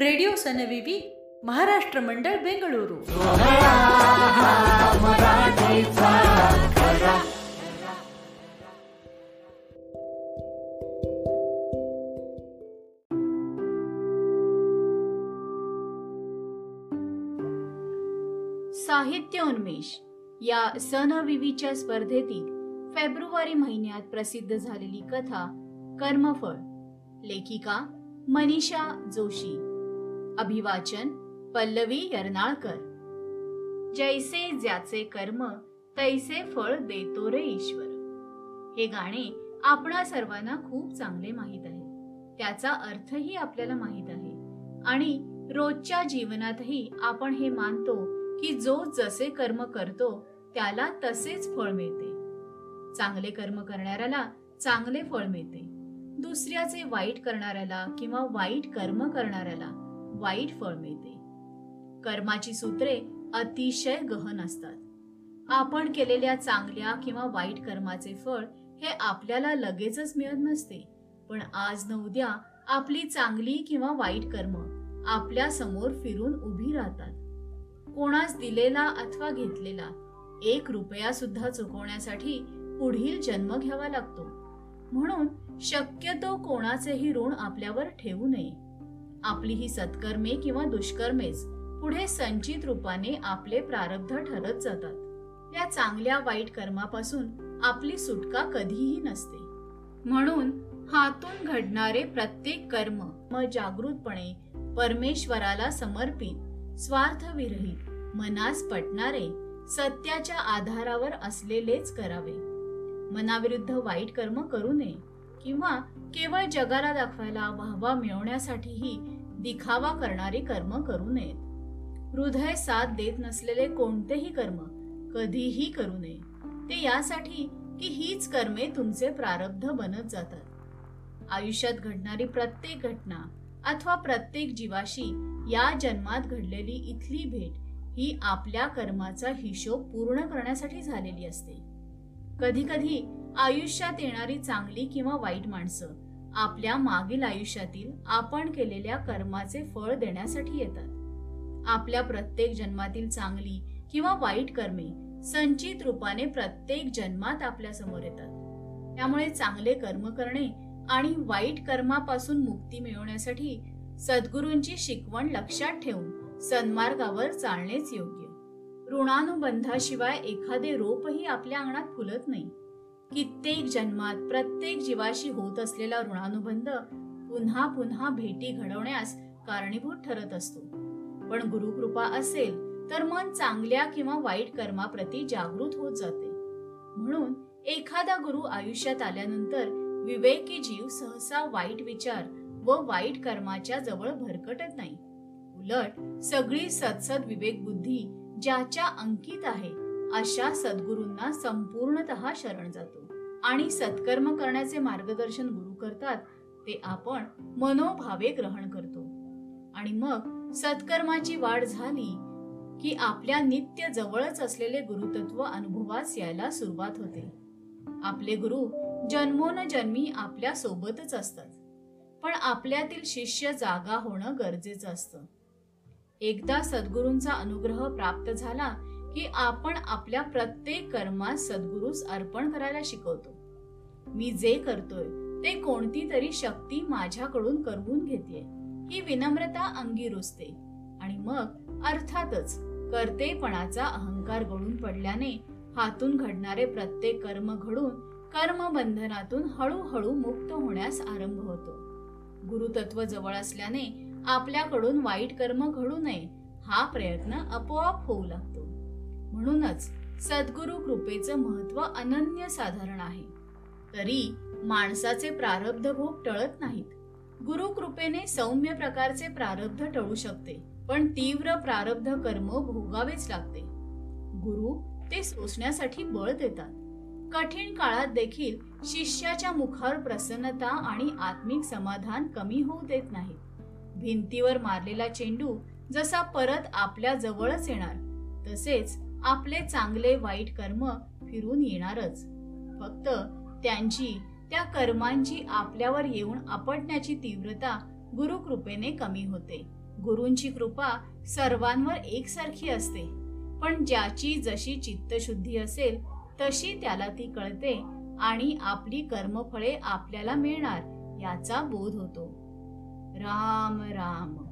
Radio सनविवी Maharashtra मंडळ बेंगळुरू साहित्य उन्मेष या सनविवीच्या स्पर्धेतील फेब्रुवारी महिन्यात प्रसिद्ध झालेली कथा कर्मफळ लेखिका मनीषा जोशी अभिवाचन पल्लवी यर्नाळकर. जैसे ज्याचे कर्म तैसे फळ देतो रे ईश्वर. हे गाणे आपणा सर्वांना खूप चांगले माहीत आहे. त्याचा अर्थही आपल्याला माहीत आहे. आणि रोजच्या जीवनातही आपण हे मानतो की जो जसे कर्म करतो त्याला तसेच फळ मिळते. चांगले कर्म करणाऱ्याला चांगले फळ मिळते. दुसऱ्याचे वाईट करणाऱ्याला किंवा वाईट कर्म करणाऱ्याला वाईट फळ मिळते. कर्माची सूत्रे अतिशय गहन असतात. आपण केलेल्या चांगल्या किंवा वाईट कर्माचे फळ हे आपल्याला लगेचच मिळत नसते. पण आज न उद्या आपली चांगली किंवा वाईट कर्म आपल्यासमोर फिरून उभी राहतात. कोणास दिलेला अथवा घेतलेला एक रुपया सुद्धा चुकवण्यासाठी पुढील जन्म घ्यावा लागतो. म्हणून शक्यतो कोणाचेही ऋण आपल्यावर ठेवू नये. आपली ही सत्कर्मे किंवा दुष्कर्मेच पुढे संचित रूपाने आपले प्रारब्ध ठरत जातात. या चांगल्या वाईट कर्मापासून आपली सुटका कधीही नसते. म्हणून हातून घडणारे प्रत्येक कर्म म जागृतपणे परमेश्वराला समर्पित स्वार्थविरहित मनास पटणारे सत्याच्या आधारावर असलेलेच करावे. मनाविरुद्ध वाईट कर्म करू नये किंवा केवळ जगाला दाखवायला वाहवा मिळवण्यासाठीही दिखावा करणारी कर्म करू नयेत. हृदय साथ देत नसलेले कोणतेही कर्म कधीही करू नये. ते यासाठी की हीच कर्मे तुमचे प्रारब्ध बनत जातात. आयुष्यात घडणारी प्रत्येक घटना अथवा प्रत्येक जीवाशी या जन्मात घडलेली इथली भेट ही आपल्या कर्माचा हिशोब पूर्ण करण्यासाठी झालेली असते. कधी कधी आयुष्यात येणारी चांगली किंवा वाईट माणसं. आपल्या मागील आयुष्यातील आपण केलेल्या कर्माचे फळ देण्यासाठी येतात. आपल्या प्रत्येक जन्मातील चांगली किंवा वाईट कर्मे संचित रूपाने प्रत्येक जन्मात आपल्यासमोर येतात. त्यामुळे चांगले कर्म करणे आणि वाईट कर्मापासून मुक्ती मिळवण्यासाठी सद्गुरूंची शिकवण लक्षात ठेवून सन्मार्गावर चालणेच योग्य. ऋणानुबंधाशिवाय एखादे रोपही आपल्या अंगणात फुलत नाही. कित्येक जन्मात प्रत्येक जीवाशी होत असलेला ऋणानुबंध पुन्हा पुन्हा भेटी घडवण्यास कारणीभूत ठरत असतो. पण गुरुकृपा असेल तर मन चांगल्या किंवा वाईट कर्माप्रती जागृत होत जाते. म्हणून एखादा गुरु आयुष्यात आल्यानंतर विवेकी जीव सहसा वाईट विचार व वाईट कर्माच्या जवळ भरकटत नाही. उलट सगळी सत्सद विवेक बुद्धी ज्याच्या अंकित आहे अशा सद्गुरूंना संपूर्णत शरण जातो. आणि सत्कर्म करण्याचे मार्गदर्शन गुरु करतात ते आपण मनोभावे ग्रहण करतो. आणि मग सत्कर्माची वाढ झाली की आपल्या नित्य जवळच असलेले गुरुतत्व अनुभवास यायला सुरुवात होते. आपले गुरु जन्मोन जन्मी आपल्या सोबतच असतात. पण आपल्यातील शिष्य जागा होणं गरजेचं असतं. एकदा सद्गुरूंचा अनुग्रह प्राप्त झाला की आपण आपल्या प्रत्येक कर्मात सद्गुरूस अर्पण करायला शिकवतो. मी जे करतोय ते कोणती तरी शक्ती माझ्याकडून करवून घेते ही विनम्रता अंगी रुजते आणि मग अर्थातच कर्तेपणाचा अहंकार गळून पडल्याने हातून घडणारे प्रत्येक कर्म घडून कर्मबंधनातून हळूहळू मुक्त होण्यास आरंभ होतो. गुरुतत्व जवळ असल्याने आपल्याकडून वाईट कर्म घडू नये हा प्रयत्न आपोआप होऊ लागतो. म्हणूनच सद्गुरु कृपेचं महत्त्व अनन्य साधारण आहे. तरी माणसाचे प्रारब्ध भोग टळत नाहीत. गुरु कृपेने सौम्य प्रकारचे प्रारब्ध टळू शकते पण तीव्र प्रारब्ध कर्म भोगावेच लागते. गुरु ते सोसण्यासाठी बळ देतात. कठीण काळात देखील शिष्याच्या मुखावर प्रसन्नता आणि आत्मिक समाधान कमी होऊ देत नाहीत. भिंतीवर मारलेला चेंडू जसा परत आपल्या जवळच येणार तसेच आपले चांगले वाईट कर्म फिरून येणारच. फक्त त्यांची त्या कर्मांची आपल्यावर येऊन आपटण्याची तीव्रता गुरुकृपेने कमी होते. गुरूंची कृपा सर्वांवर एकसारखी असते. पण ज्याची जशी चित्तशुद्धी असेल तशी त्याला ती कळते आणि आपली कर्मफळे आपल्याला मिळणार याचा बोध होतो. राम राम.